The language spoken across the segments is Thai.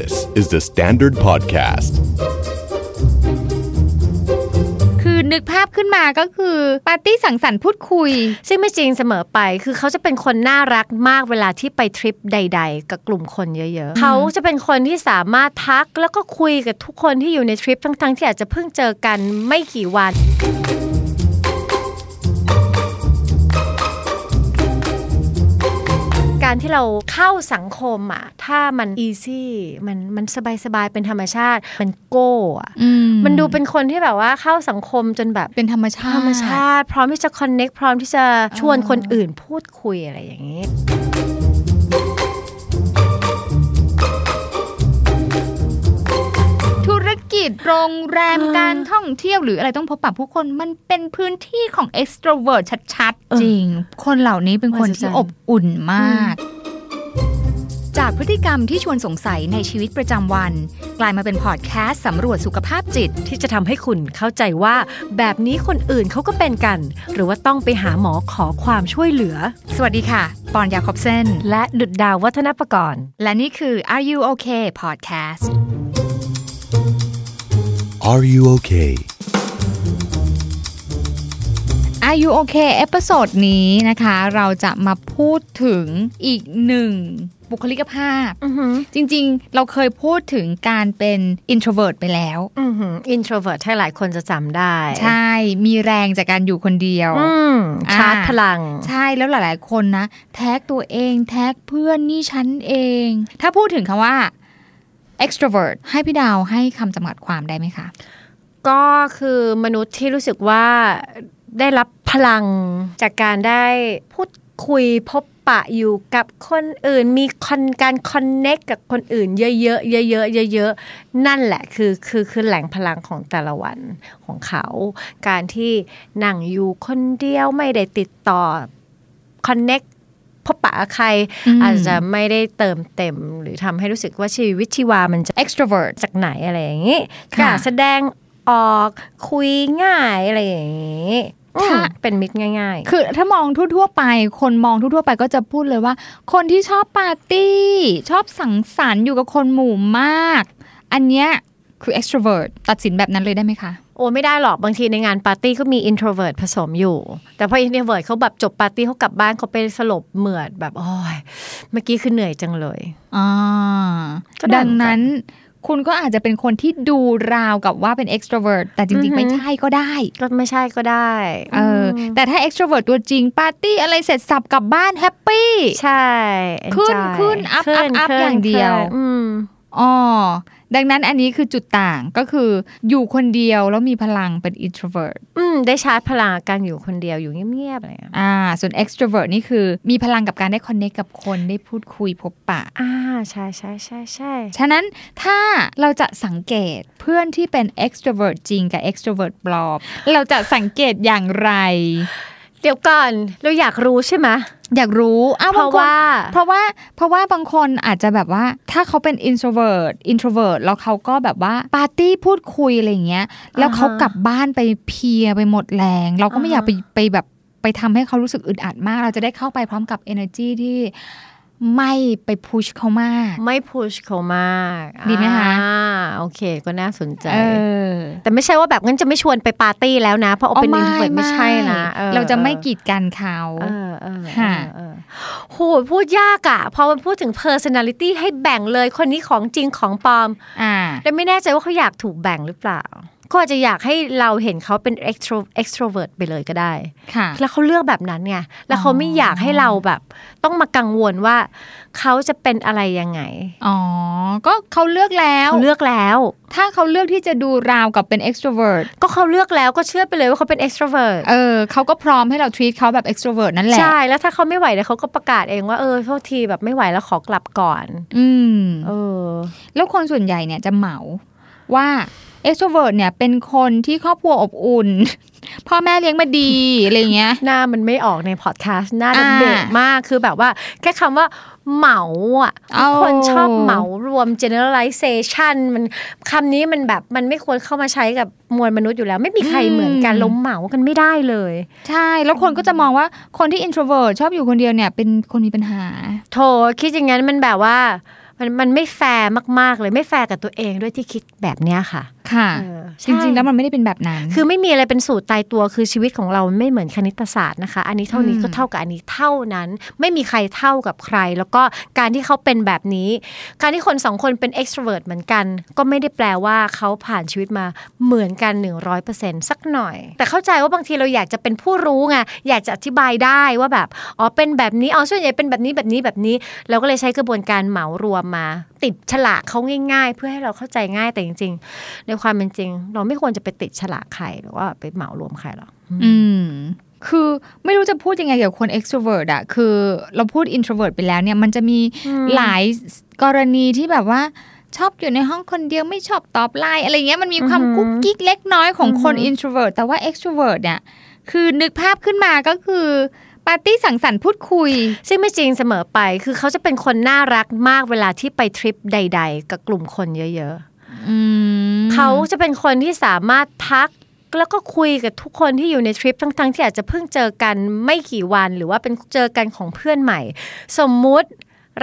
This is the Standard Podcast. คือนึกภาพขึ้นมาก็คือ ปาร์ตี้สังสรรค์พูดคุย ซึ่งไม่จริงเสมอไป คือเขาจะเป็นคนน่ารักมากเวลาที่ไปทริปใด ๆ กับกลุ่มคนเยอะ ๆ เขาจะเป็นคนที่สามารถทักแล้วก็คุยกับทุกคนที่อยู่ในทริปทั้งๆที่อาจจะเพิ่งเจอกันไม่กี่วัน การที่เราเข้าสังคมอะถ้ามัน easy มันมันสบายๆเป็นธรรมชาติเป็นโก้อะอืมมันดูเป็นคนที่แบบว่าเข้าสังคมจนแบบเป็นธรรมชาติธรรมชาติ พร้อมที่จะ connect พร้อมที่จะชวนคนอื่นพูดคุยอะไรอย่างนี้ โรงแรมการท่องเที่ยวหรืออะไรต้องพบปะผู้คนมันเป็นพื้นที่ของ extrovert ชัดๆ จริง คนเหล่านี้เป็นคนที่อบอุ่นมาก จากพฤติกรรมที่ชวนสงสัยในชีวิตประจำวัน กลายมาเป็นพอดแคสต์สำรวจสุขภาพจิตที่จะทำให้คุณเข้าใจว่าแบบนี้คนอื่นเขาก็เป็นกัน หรือว่าต้องไปหาหมอขอความช่วยเหลือ สวัสดีค่ะปอนยาคอบเซนและดุดดาววัฒนประกรณ์และนี่คือ Are You Okay Podcast Are you okay? Are You Okay episode นี้นะคะ เราจะมาพูดถึงอีกหนึ่งบุคลิกภาพ จริงๆ เราเคยพูดถึงการเป็น introvert ไปแล้ว introvert ให้หลายคนจะจำได้ ใช่ มีแรงจากการอยู่คนเดียวอืมอ่าชาร์จพลัง ใช่แล้วหลายๆ คนนะ แท็กตัวเอง แท็กเพื่อนนี่ฉันเอง ถ้าพูดถึงคำว่า extrovert ให้พี่ดาวให้คำจำกัดความได้ไหมคะ ก็คือมนุษย์ที่รู้สึกว่าได้รับพลังจากการได้พูดคุยพบปะอยู่กับคนอื่นมีคอนการคอนเน็กกับคนอื่น เยอะๆเยอะๆเยอะๆนั่นแหละคือคือคือแหล่งพลังของแต่ละวันของเขา การที่นั่งอยู่คนเดียวไม่ได้ติดต่อconnect พบปะกับใครอืมอาจจะไม่ได้เติมเต็ม หรือทำให้รู้สึกว่าชีวิตชีวามันจะ extrovert จากไหนอะไรอย่างนี้ค่ะกล้าแสดงออกคุยง่ายอะไรอย่างนี้ถ้าอืมเป็นมิตรง่ายคือถ้ามองทั่วๆไป คนมองทั่วๆไปก็จะพูดเลยว่า คนที่ชอบปาร์ตี้ ชอบสังสรรค์อยู่กับคนหมู่มาก อันเนี้ย คือ extrovert ตัดสินแบบนั้นเลยได้ไหมคะๆโอ้ไม่ได้หรอกบางทีในงานปาร์ตี้ก็มี introvert ผสมอยู่ แต่พอ introvert เขาแบบจบปาร์ตี้เขากลับบ้านเขาไปสลบเหมือดแบบโอ้ยเมื่อกี้คือเหนื่อยจังเลยอ่าก็ได้ดังนั้นคุณก็อาจจะเป็นคนที่ดูราวกับว่าเป็น extrovert แต่จริง ๆ ไม่ใช่ก็ได้ ก็ไม่ใช่ก็ได้ เออ แต่ถ้า extrovert ตัวจริง ปาร์ตี้อะไรเสร็จสับกลับบ้านแฮปปี้ ใช่ ขึ้น enjoy ขึ้น up ขึ้ up up ขึ้นอย่างเดียวขึ้นอืมอ๋อ ดังนั้นอันนี้คือจุดต่างก็คืออยู่คนเดียวแล้วมีพลังเป็น introvert อืมได้ชาร์จพลังกับการอยู่คนเดียวอยู่เงียบๆอะไรอย่างเงี้ยอ่าส่วน extrovert นี่คือมีพลังกับการได้ connect กับคนได้พูดคุยพบปะอ่าใช่ใช่ใช่ใช่ฉะนั้นถ้าเราจะสังเกตเพื่อนที่เป็น extrovert จริงกับ extrovert ปลอมเราจะสังเกตอย่างไร เดี๋ยวก่อนเราอยากรู้ใช่ไหมอยากรู้อ้าวเพราะบงคนว่า เพราะว่าเพราะว่าบางคนอาจจะแบบว่าถ้าเขาเป็น introvert introvert แล้วเขาก็แบบว่าปาร์ตี้พูดคุยอะไรอย่างเงี้ย แล้วเขากลับบ้านไปเพลียไปหมดแรง เราก็ไม่อยากไปไปแบบไปทำให้เขารู้สึกอึดอัดมาก เราจะได้เข้าไปพร้อมกับ energy ที่ ไม่ไปพุชเขามาก ไม่พุชเขามากดีไหมคะอ่าโอเค ก็น่าสนใจเออแต่ไม่ใช่ว่าแบบงั้นจะไม่ชวนไปปาร์ตี้แล้วนะ เพราะเอาเป็นอินเทอร์ไม่ใช่นะออเราจะไม่กีดกันเขาเออเออค่ะเออเออโหพูดยากอะพอมันพูดถึง personality ให้แบ่งเลยคนนี้ของจริงของปลอมอ่าแต่ไม่แน่ใจว่าเขาอยากถูกแบ่งหรือเปล่า ก็อาจจะอยากให้เราเห็นเขาเป็น extro extrovert ไปเลยก็ได้ค่ะแล้วเขาเลือกแบบนั้นไงแล้วเขาไม่อยากให้เราแบบ ต้องมากังวลว่าเขาจะเป็นอะไรยังไงอ๋อก็เขาเลือกแล้วเขาเลือกแล้ว ถ้าเขาเลือกที่จะดูราวกับเป็น extrovert ก็เขาเลือกแล้วก็เชื่อไปเลยว่าเขาเป็น extrovert เออเขาก็พร้อมให้เรา treat เขาแบบ extrovert นั่นแหละใช่แล้วถ้าเขาไม่ไหวเดี๋ยวเขาก็ประกาศเองว่าเออโทษทีแบบไม่ไหวแล้วขอกลับก่อน อืมเออ แล้วคนส่วนใหญ่เนี่ยจะเหมาว่า extrovert เนี่ยเป็นคนที่ครอบครัวอบอุ่น พ่อแม่เลี้ยงมาดีอะไรเงี้ยหน้ามันไม่ออกในพอดแคสต์หน้าอ่าเด็กมากคือแบบว่า แค่คำว่าเหมาอะเอาคนชอบเหมารวม generalization มันคำนี้มันแบบมันไม่ควรเข้ามาใช้กับมวลมนุษย์อยู่แล้ว ไม่มีใครเหมือนกันล้มเหมากันไม่ได้เลย ใช่ แล้วคนก็จะมองว่าคนที่ introvert ชอบอยู่คนเดียวเนี่ย เป็นคนมีปัญหา โถคิดอย่างนั้นมันแบบว่า มันมันไม่แฟร์มาก ๆ เลยไม่แฟร์กับตัวเองด้วยที่คิดแบบเนี้ยค่ะ ค่ะเออจริงๆใช่แล้วมันไม่ได้เป็นแบบนั้น คือไม่มีอะไรเป็นสูตรตายตัวคือชีวิตของเราไม่เหมือนคณิตศาสตร์นะคะ อันนี้เท่านี้อืมก็เท่ากับอันนี้เท่านั้น ไม่มีใครเท่ากับใคร แล้วก็การที่เขาเป็นแบบนี้ การที่คนสองคนเป็น extrovert เหมือนกัน ก็ไม่ได้แปลว่าเขาผ่านชีวิตมาเหมือนกัน 100%สักหน่อย แต่เข้าใจว่าบางทีเราอยากจะเป็นผู้รู้ไงอยากจะอธิบายได้ว่าแบบอ๋อเป็นแบบนี้อ๋อส่วนใหญ่เป็นแบบนี้แบบนี้แบบนี้ เราก็เลยใช้กระบวนการเหมารวมมา ติดฉลากเขาง่าย ๆ เพื่อให้เราเข้าใจง่ายแต่จริง ๆ ในความเป็นจริง เราไม่ควรจะไปติดฉลากใครหรือว่าไปเหมารวมใครหรอกอืมคือไม่รู้จะพูดยังไงเกี่ยวกับคน extrovert อะคือเราพูด introvert ไปแล้วเนี่ยมันจะมีหลายกรณีที่แบบว่าชอบอยู่ในห้องคนเดียวไม่ชอบตอบไลน์อะไรเงี้ยมันมีความอือหือกุ๊กกิ๊กเล็กน้อยของคนอือหือ introvert แต่ว่า extrovert เนี่ยคือนึกภาพขึ้นมาก็คือ ปาร์ตี้สังสรรค์พูดคุย ซึ่งไม่จริงเสมอไป คือเขาจะเป็นคนน่ารักมากเวลาที่ไปทริปใด ๆ กับกลุ่มคนเยอะอืมๆเขาจะเป็นคนที่สามารถทักแล้วก็คุยกับทุกคนที่อยู่ในทริปทั้งๆที่อาจจะเพิ่งเจอกันไม่กี่วันหรือว่าเป็นเจอกันของเพื่อนใหม่ สมมุติ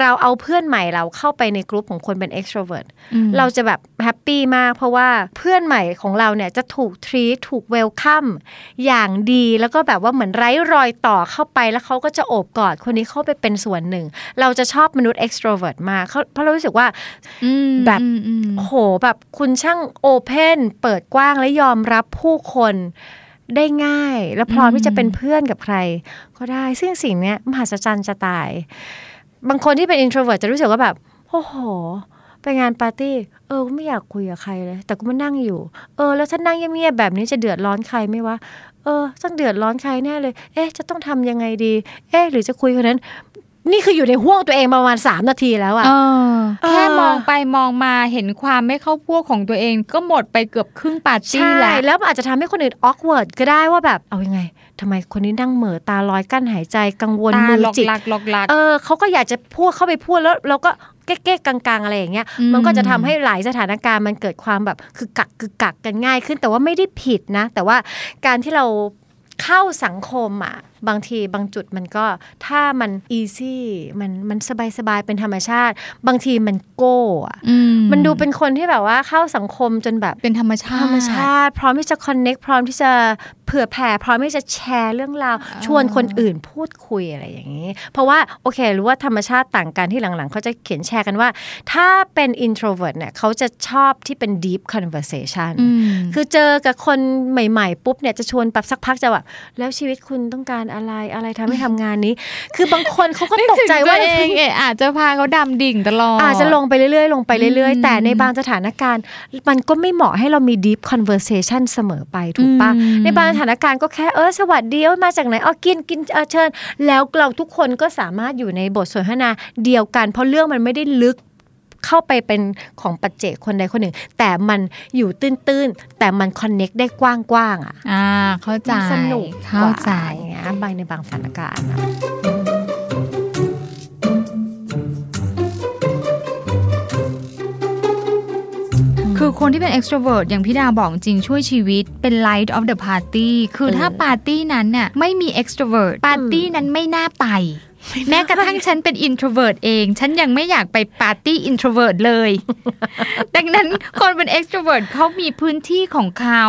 เราเอาเพื่อนใหม่เราเข้าไปในกลุ่มของคนเป็น extrovert อืมเราจะแบบแฮปปี้มากเพราะว่าเพื่อนใหม่ของเราเนี่ยจะถูกทรีถูกเวลคัมอย่างดีแล้วก็แบบว่าเหมือนไร้รอยต่อเข้าไปแล้วเขาก็จะโอบกอดคนนี้เข้าไปเป็นส่วนหนึ่ง เราจะชอบมนุษย์ extrovert มากเขาเพราะเรารู้สึกว่าอืมแบบอืมอืมโหแบบคุณช่างโอเพนเปิดกว้างและยอมรับผู้คนได้ง่าย และพร้อมที่จะเป็นเพื่อนกับใคร ก็ได้ซึ่งสิ่งเนี้ยมหัศจรรย์จะตาย บางคนที่เป็น introvert จะรู้สึกว่าแบบโอ้โหไปงานปาร์ตี้ เออไม่อยากคุยกับใครเลย แต่กูมานั่งอยู่ เออ แล้วฉันนั่งเงียบๆแบบนี้จะเดือดร้อนใครไหมวะ เออต้องเดือดร้อนใครแน่เลย เอ๊ะ จะต้องทำยังไงดี เอ๊ะ หรือจะคุยคนนั้น นี่คืออยู่ในห่วงตัวเองประมาณสามนาทีแล้วอะเออแค่เออมองไปมองมาเห็นความไม่เข้าพวกของตัวเอง ก็หมดไปเกือบครึ่งปาร์ตี้ใช่แล้วแล้วมันอาจจะทำให้คนอื่น awkward ก็ได้ว่าแบบเอายังไงทำไมคนนี้นั่งเหม่อตาลอยกั้นหายใจกังวลตามือหลอกจิกลักหลอกลักเออเขาก็อยากจะพูดเข้าไปพูดแล้วเราก็เก๊กๆกลางๆอะไรอย่างเงี้ยอืมมันก็จะทำให้หลายสถานการณ์มันเกิดความแบบคือกักคือกักกันง่ายขึ้น แต่ว่าไม่ได้ผิดนะ แต่ว่าการที่เราเข้าสังคมอะบางทีบางจุดมันก็ถ้ามัน easy มันมันสบายๆเป็นธรรมชาติ บางทีมันโก้อะอืมันดูเป็นคนที่แบบว่าเข้าสังคมจนแบบเป็นธรรมชาติธรรมชาติ พร้อมที่จะ connect พร้อมที่จะเผื่อแผ่พร้อมที่จะแชร์เรื่องราว ชวนคนอื่นพูดคุยอะไรอย่างนี้ เพราะว่าโอเครู้ว่าธรรมชาติต่างกันที่หลังๆ เขาจะเขียนแชร์กันว่า ถ้าเป็น introvert เนี่ยเขาจะชอบที่เป็น deep conversation อืมคือเจอกับคนใหม่ ๆ ปุ๊บเนี่ยจะชวนแบบสักพักจะแบบแล้วชีวิตคุณต้องการอะไรอะไรทำให้ทำงานนี้ คือบางคนเขาก็ตกใจว่านึถึงตัวเองเอะอาจจะพาเขาดำดิ่งตลอดอาจจะลงไปเรื่อยๆ ลงไปเรื่อยอืมๆแต่ในบางสถานการณ์ มันก็ไม่เหมาะให้เรามี deep conversation เสมอไปถูกปะอืมในบางสถานการณ์ก็แค่เออสวัสดีเอ้ยมาจากไหนอ๋อกินกินเออเชิญ แล้วเราทุกคนก็สามารถอยู่ในบทสนทนาเดียวกัน เพราะเรื่องมันไม่ได้ลึก เข้าไปเป็นของปัจเจกคนใดคนหนึ่ง แต่มันอยู่ตื้นๆ แต่มันคอนเน็กได้กว้างๆอะอ่าเข้าใจมันสนุกเข้าใจกว่อย่างเงี้ยบางในบางสถานการณ์อะคือคนที่เป็น extrovert อย่างพี่ดาบอกจริงช่วยชีวิตเป็น light of the party คือถ้าปาร์ตี้นั้นเนี่ยไม่มี extrovert ปาร์ตี้นั้นไม่น่าไป แม้กระทั่งฉันเป็น introvert เอง ฉันยังไม่อยากไปปาร์ตี้ introvert เลย ดังนั้นคนเป็น extrovert เขามีพื้นที่ของเขา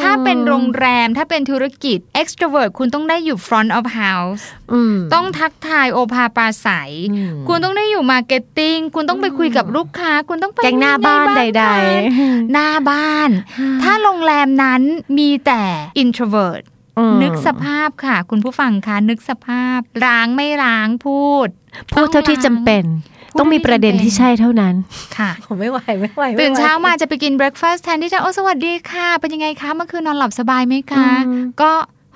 ถ้าเป็นโรงแรมถ้าเป็นธุรกิจ extrovert คุณต้องได้อยู่ front of house อืมต้องทักทายโอภาปราศัยอืมคุณต้องได้อยู่ marketing คุณต้องไปคุยกับลูกค้า คุณต้องไปแกงหน้าบ้านใด ๆ หน้าบ้าน ถ้าโรงแรมนั้นมีแต่ introvert ๆอืม นึกสภาพค่ะ คุณผู้ฟังคะนึกสภาพล้างไม่ล้างพูด พูดเท่าที่จำเป็นพูดต้องมีประเด็นที่ใช่เท่านั้นค่ะผมไม่ไหวไม่ไหวไม่ไหวตื่นเช้ามาจะไปกินเบรคฟาสต์แทนที่จะโอ้สวัสดีค่ะ เป็นยังไงคะเมื่อคืนนอนหลับสบายไหมคะอืมก็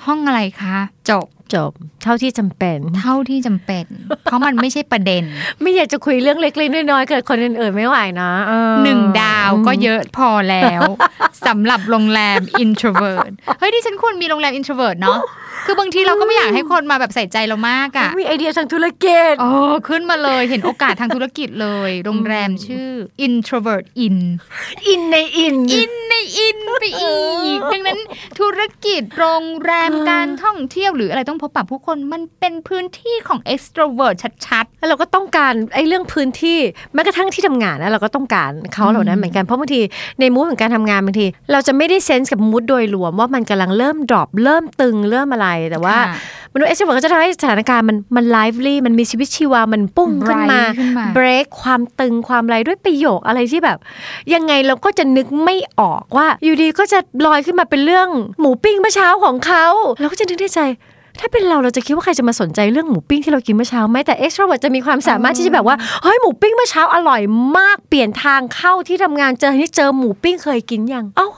ห้องอะไรคะ จบจบ เท่าที่จำเป็น เท่าที่จำเป็น เพราะมันไม่ใช่ประเด็น ไม่อยากจะคุยเรื่องเล็กๆน้อยๆเกิดคนอื่นๆไม่ไหวนะเออหนึ่งดาวก็เยอะพอแล้วสำหรับโรงแรม introvert เฮ้ยที่ฉันควรมีโรงแรม introvert เนาะ คือบางทีเราก็ไม่อยากให้คนมาแบบใส่ใจเรามากอะมีไอเดียทางธุรกิจเออขึ้นมาเลยเห็นโอกาสทางธุรกิจเลย โรงแรมชื่อ introvert inn inn ใน inn inn ใน inn ไปอีก ดังนั้นธุรกิจโรงแรมการท่องเที่ยวหรืออะไรต้องพบปะผู้คนมันเป็นพื้นที่ของ extrovert ชัดแล้วเราก็ต้องการไอ้เรื่องพื้นที่แม้กระทั่งที่ทำงานนะเราก็ต้องการเขาเหล่านั้นเหมือนกันเพราะบางทีใน mood ของการทำงานบางที เราจะไม่ได้ sense กับ mood โดยรวมว่ามันกำลังเริ่ม drop เริ่มตึงเริ่มอะไรแต่ว่าค่ะมนุษย์เอ็กซ์โทรก็จะทำให้สถานการณ์มันมัน lively มันมีชีวิตชีวา มันปุ้งขึ้นมา Bright ขึ้นมาเบรกความตึงความอะไรด้วยประโยคอะไรที่แบบ ยังไงเราก็จะนึกไม่ออกว่า อยู่ดีก็จะลอยขึ้นมาเป็นเรื่องหมูปิ้งเมื่อเช้าของเขาเราก็จะนึกในใจถ้าเป็นเราเราจะคิดว่าใครจะมาสนใจเรื่องหมูปิ้งที่เรากินเมื่อเช้าไหมแต่เอ็กซ์โทรเวิร์จะมีความสามารถที่จะแบบว่าเฮ้ยหมูปิ้งเมื่อเช้าอร่อยมากเปลี่ยนทางเข้าที่ทำงานเจอที่เจอหมูปิ้งเคยกินยังเอ้า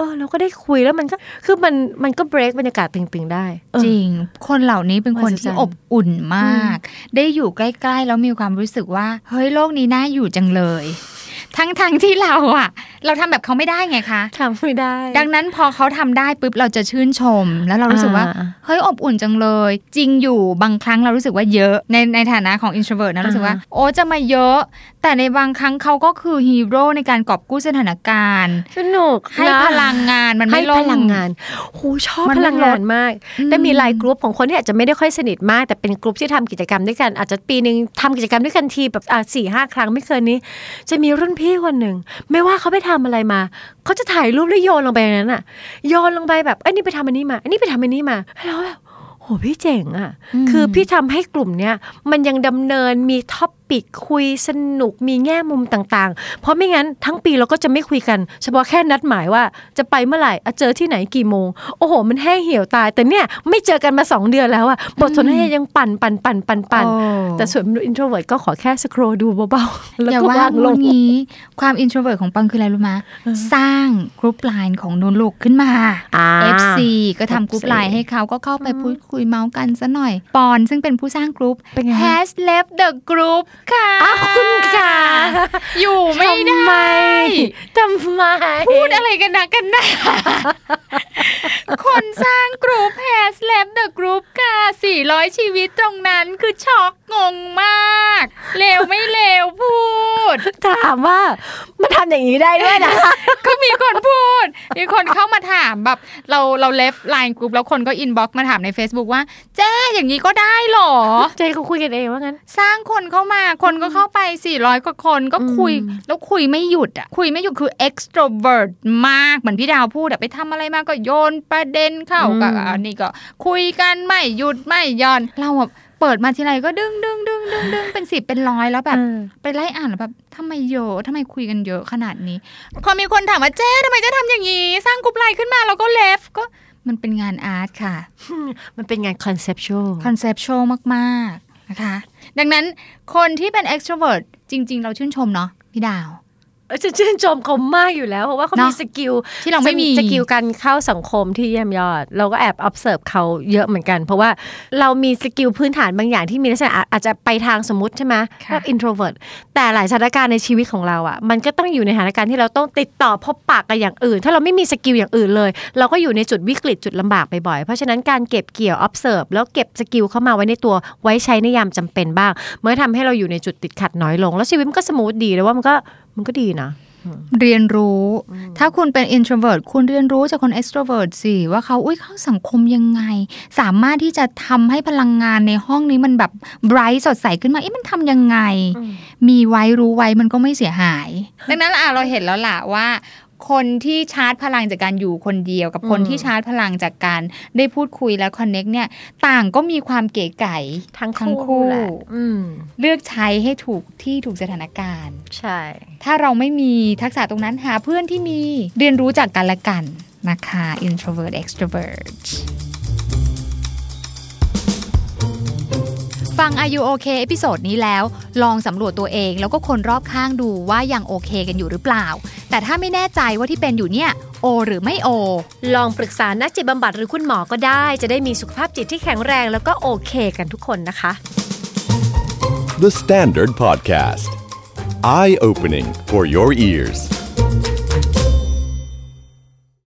เออเราก็ได้คุยแล้วมันก็คือมันมันก็เบรกบรรยากาศตึงๆได้เออๆจริง คนเหล่านี้เป็นคนมหัศจรที่อบอุ่นมาก ได้อยู่ใกล้ๆแล้วมีความรู้สึกว่า เฮ้ยโลกนี้น่าอยู่จังเลย ทั้งๆที่เราอะเราทำแบบเขาไม่ได้ไงคะทำไม่ได้ ดังนั้นพอเขาทำได้ปุ๊บเราจะชื่นชม แล้วเรารู้สึกว่าอ่าเฮ้ยอบอุ่นจังเลย จริงอยู่บางครั้งเรารู้สึกว่าเยอะในในฐานะของ introvert นะรู้สึกว่า โอ้จะมาเยอะ แต่ในบางครั้งเขาก็คือฮีโร่ในการกอบกู้สถานการณ์สนุกให้นะพลังงานมันให้ไม่ล่พมลังงานโหชอบมันพไม่ลังงานมากอืมแต่มีหลายกลุ่มของคนที่อาจจะไม่ได้ค่อยสนิทมากแต่เป็นกลุ่มที่ทำกิจกรรมด้วยกันอาจจะปีหนึ่งทำกิจกรรมด้วยกันทีแบบอะสี่ห้าครั้งไม่เกินนี้ จะมีรุ่นพี่คนหนึ่งไม่ว่าเขาไปทำอะไรมาเขาจะถ่ายรูปแล้วโยนลงไปในนั้นอะโยนลงไปแบบเอ้ยนี่ไปทำอันนี้มาอันนี้ไปทำอันนี้มาแล้วแบบโหพี่เจ๋งอะ คือพี่ทำให้กลุ่มเนี้ยมันยังดำเนินมีท็อป ปิกคุยสนุกมีแง่มุมต่างๆ เพราะไม่งั้นทั้งปีเราก็จะไม่คุยกัน เฉพาะแค่นัดหมายว่าจะไปเมื่อไหร่อะเจอที่ไหนกี่โมง โอ้โห มันแห้งเหี่ยวตาย แต่เนี่ยไม่เจอกันมาสองเดือนแล้วอะบทสนทนายังปั่นปั่นปั่นปั่นปั่นโอ้แต่ส่วนมนุษย์อินโทรเวิร์ดก็ขอแค่สครอดูเบาๆแล้วอย่าก็ว่าว่างลลุงงนี้ความ introvert ของปังคืออะไรรู้ไหมสร้างกรุ๊ปไลน์ของนนลูกขึ้นมาอ่า FC ก็ทำกรุ๊ป FC ไลน์ให้เขาก็เข้าไปพูดคุยเมาส์กันซะหน่อย ปอนซึ่งเป็นผู้สร้างกรุ๊ปเป็นไงฮะ has left the group ค่ะอ้าวคุณค่ะอยู่ไม่ได้ทำไมทำไม พูดอะไรกันนะกันนะคนสร้างกรุ๊ป has left the group ค่ะ 400 ชีวิตตรงนั้นคือช็อกงงมาก เลวไม่เลวพูด ถามว่ามันทำอย่างนี้ได้ด้วยนะ ก็มีคนพูดมีคนเข้ามาถามแบบเราเรา leave ไลน์กลุ่มแล้วคนก็ inbox มาถามใน Facebook ว่าเจ๊อย่างนี้ก็ได้เหรอใจเขาคุยกันเองว่างั้น สร้างคนเข้ามาคนก็เข้าไป 400 กว่าคนก็คุยอืมแล้วคุยไม่หยุดอะคุยไม่หยุดคือ extrovert มากเหมือนพี่ดาวพูดอะไปทำอะไรมาก็โยนประเด็นเข้ากับอันนี้ก็คุยกันไม่หยุดไม่หย่อนเราอะ เปิดมาทีไรก็ดึงดึงดึงดึงดึงเป็นสิบเป็นร้อยแล้วแบบเออไปไล่อ่านแล้วแบบทำไมเยอะทำไมคุยกันเยอะขนาดนี้พอมีคนถามว่าเจ๊ทำไมเจ๊ทำอย่างนี้ สร้างกรุ๊ปไลน์ขึ้นมาแล้วก็ leave ก็มันเป็นงาน art ค่ะ มันเป็นงาน conceptual conceptual มาก ๆ นะคะ ดังนั้นคนที่เป็น extrovert จริง ๆ เราชื่นชมเนาะพี่ดาวเออ จะชื่นชมเขามากอยู่แล้ว เพราะว่าเขาเนมีอะ skill ที่เราไม่มี skill การเข้าสังคมที่เยี่ยมยอด เราก็แอบ observe เขาเยอะเหมือนกัน เพราะว่าเรามี skill พื้นฐานบางอย่างที่มีลักษณะอาอาจจะไปทางสมมติใช่ไหมค่ะแบบ introvert แต่หลายสถานการณ์ในชีวิตของเราอะ มันก็ต้องอยู่ในสถานการณ์ที่เราต้องติดต่อพบปะกับอย่างอื่น ถ้าเราไม่มี skill อย่างอื่นเลย เราก็อยู่ในจุดวิกฤตจุดลำบากบ่อยๆเพราะฉะนั้นการเก็บเกี่ยว observe แล้วเก็บ skill เข้ามาไว้ในตัวไว้ใช้ในยามจำเป็นบ้าง เมื่อทำให้เราอยู่ในจุดติดขัดน้อยลง แล้วชีวิตมันก็ smooth ดีแล้วว่ามันก็มันก็ดีนะ เรียนรู้ ถ้าคุณเป็น introvert คุณเรียนรู้จากคน extrovert สิ ว่าเขาอุ้ยเข้าสังคมยังไง สามารถที่จะทำให้พลังงานในห้องนี้มันแบบ bright สดใสขึ้นมา เอ๊ะมันทำยังไง มีไว้รู้ไว้มันก็ไม่เสียหาย ดังนั้นอะเราเห็นแล้วล่ะว่า คนที่ชาร์จพลังจากการอยู่คนเดียว กับคนอืมที่ชาร์จพลังจากการได้พูดคุยและ connect เนี่ย ต่างก็มีความเก๋ไก๋ทั้งทั้งคู่คู่แหละอืมเลือกใช้ให้ถูกที่ถูกสถานการณ์ ใช่ ถ้าเราไม่มีทักษะตรงนั้นหาเพื่อนที่มีเรียนรู้จากกันและกันนะคะ introvert extrovert ฟัง Are You OK episode นี้แล้ว ลองสำรวจตัวเองแล้วก็คนรอบข้างดูว่ายังโอเคกันอยู่หรือเปล่า แต่ถ้าไม่แน่ใจว่าที่เป็นอยู่เนี่ยโอ หรือไม่โอ ลองปรึกษานักจิตบำบัดหรือคุณหมอก็ได้ จะได้มีสุขภาพจิตที่แข็งแรงแล้วก็โอเคกันทุกคนนะคะ The Standard Podcast. Eye opening for your ears.